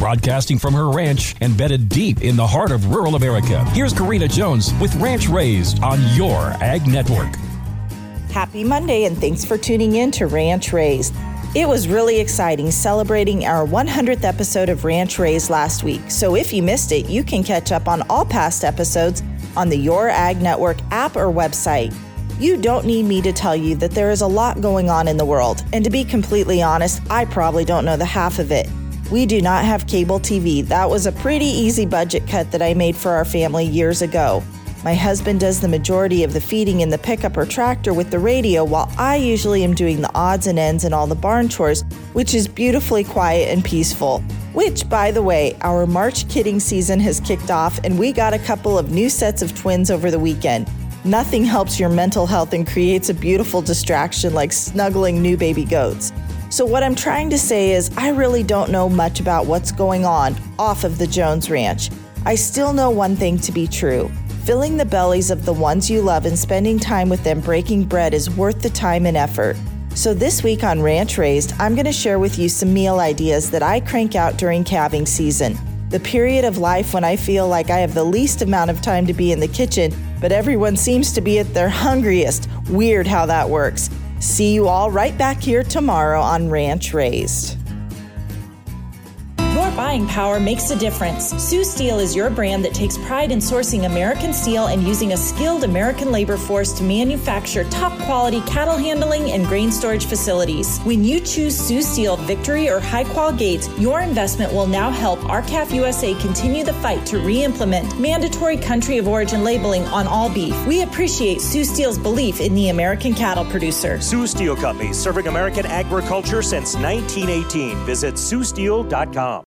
Broadcasting from her ranch embedded deep in the heart of rural America, here's Karina Jones with Ranch Raised on your Ag Network. Happy Monday, and thanks for tuning in to Ranch Raised. It was really exciting celebrating our 100th episode of Ranch Raised last week. So if you missed it, you can catch up on all past episodes on the Your Ag Network app or website. You don't need me to tell you that there is a lot going on in the world, and to be completely honest, I probably don't know the half of it. We do not have cable TV. That was a pretty easy budget cut that I made for our family years ago. My husband does the majority of the feeding in the pickup or tractor with the radio, while I usually am doing the odds and ends and all the barn chores, which is beautifully quiet and peaceful. Which, by the way, our March kidding season has kicked off, and we got a couple of new sets of twins over the weekend. Nothing helps your mental health and creates a beautiful distraction like snuggling new baby goats. So, what I'm trying to say is, I really don't know much about what's going on off of the Jones Ranch. I still know one thing to be true Filling the bellies of the ones you love and spending time with them breaking bread is worth the time and effort. So, this week on Ranch Raised, I'm going to share with you some meal ideas that I crank out during calving season. The period of life when I feel like I have the least amount of time to be in the kitchen, but everyone seems to be at their hungriest. Weird how that works. See you all right back here tomorrow on Ranch Raised. Buying power makes a difference. Sioux Steel is your brand that takes pride in sourcing American steel and using a skilled American labor force to manufacture top quality cattle handling and grain storage facilities. When you choose Sioux Steel Victory or Hi-Qual Gates, your investment will now help R-CALF USA continue the fight to re-implement mandatory country of origin labeling on all beef. We appreciate Sioux Steel's belief in the American cattle producer. Sioux Steel Company, serving American agriculture since 1918. Visit SiouxSteel.com.